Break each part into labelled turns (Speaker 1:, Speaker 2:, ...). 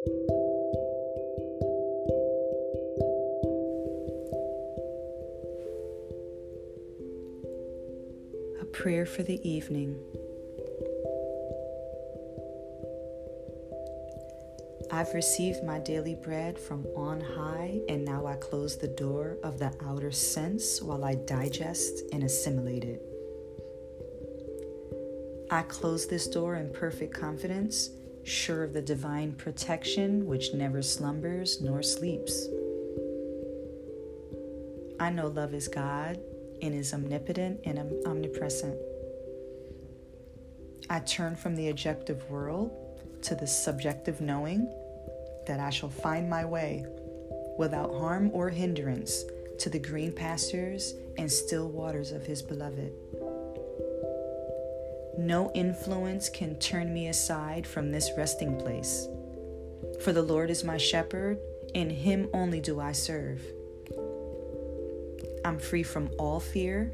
Speaker 1: A prayer for the evening. I've received my daily bread from on high, and now I close the door of the outer sense while I digest and assimilate it. I close this door in perfect confidence, sure of the divine protection which never slumbers nor sleeps. I know love is God and is omnipotent and omnipresent. I turn from the objective world to the subjective knowing that I shall find my way without harm or hindrance to the green pastures and still waters of His beloved. No influence can turn me aside from this resting place. For the Lord is my shepherd, and Him only do I serve. I'm free from all fear.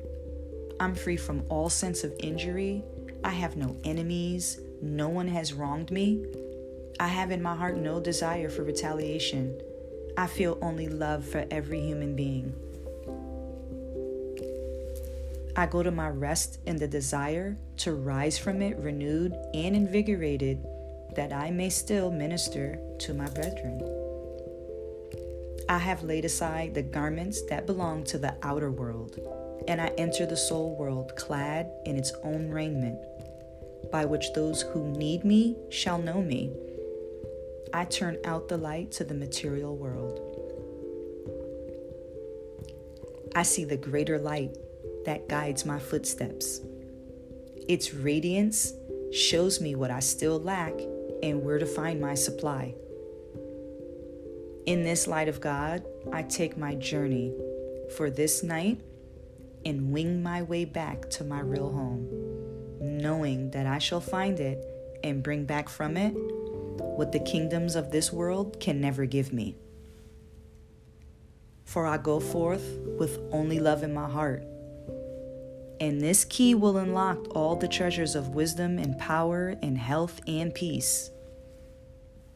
Speaker 1: I'm free from all sense of injury. I have no enemies. No one has wronged me. I have in my heart no desire for retaliation. I feel only love for every human being. I go to my rest in the desire to rise from it renewed and invigorated that I may still minister to my brethren. I have laid aside the garments that belong to the outer world, and I enter the soul world clad in its own raiment, by which those who need me shall know me I turn out the light to the material world. I see the greater light that guides my footsteps. Its radiance shows me what I still lack and where to find my supply. In this light of God, I take my journey for this night and wing my way back to my real home, knowing that I shall find it and bring back from it what the kingdoms of this world can never give me. For I go forth with only love in my heart. And this key will unlock all the treasures of wisdom and power and health and peace.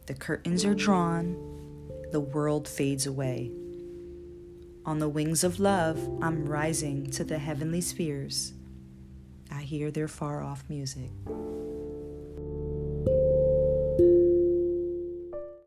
Speaker 1: The curtains are drawn, the world fades away. On the wings of love, I'm rising to the heavenly spheres. I hear their far off music.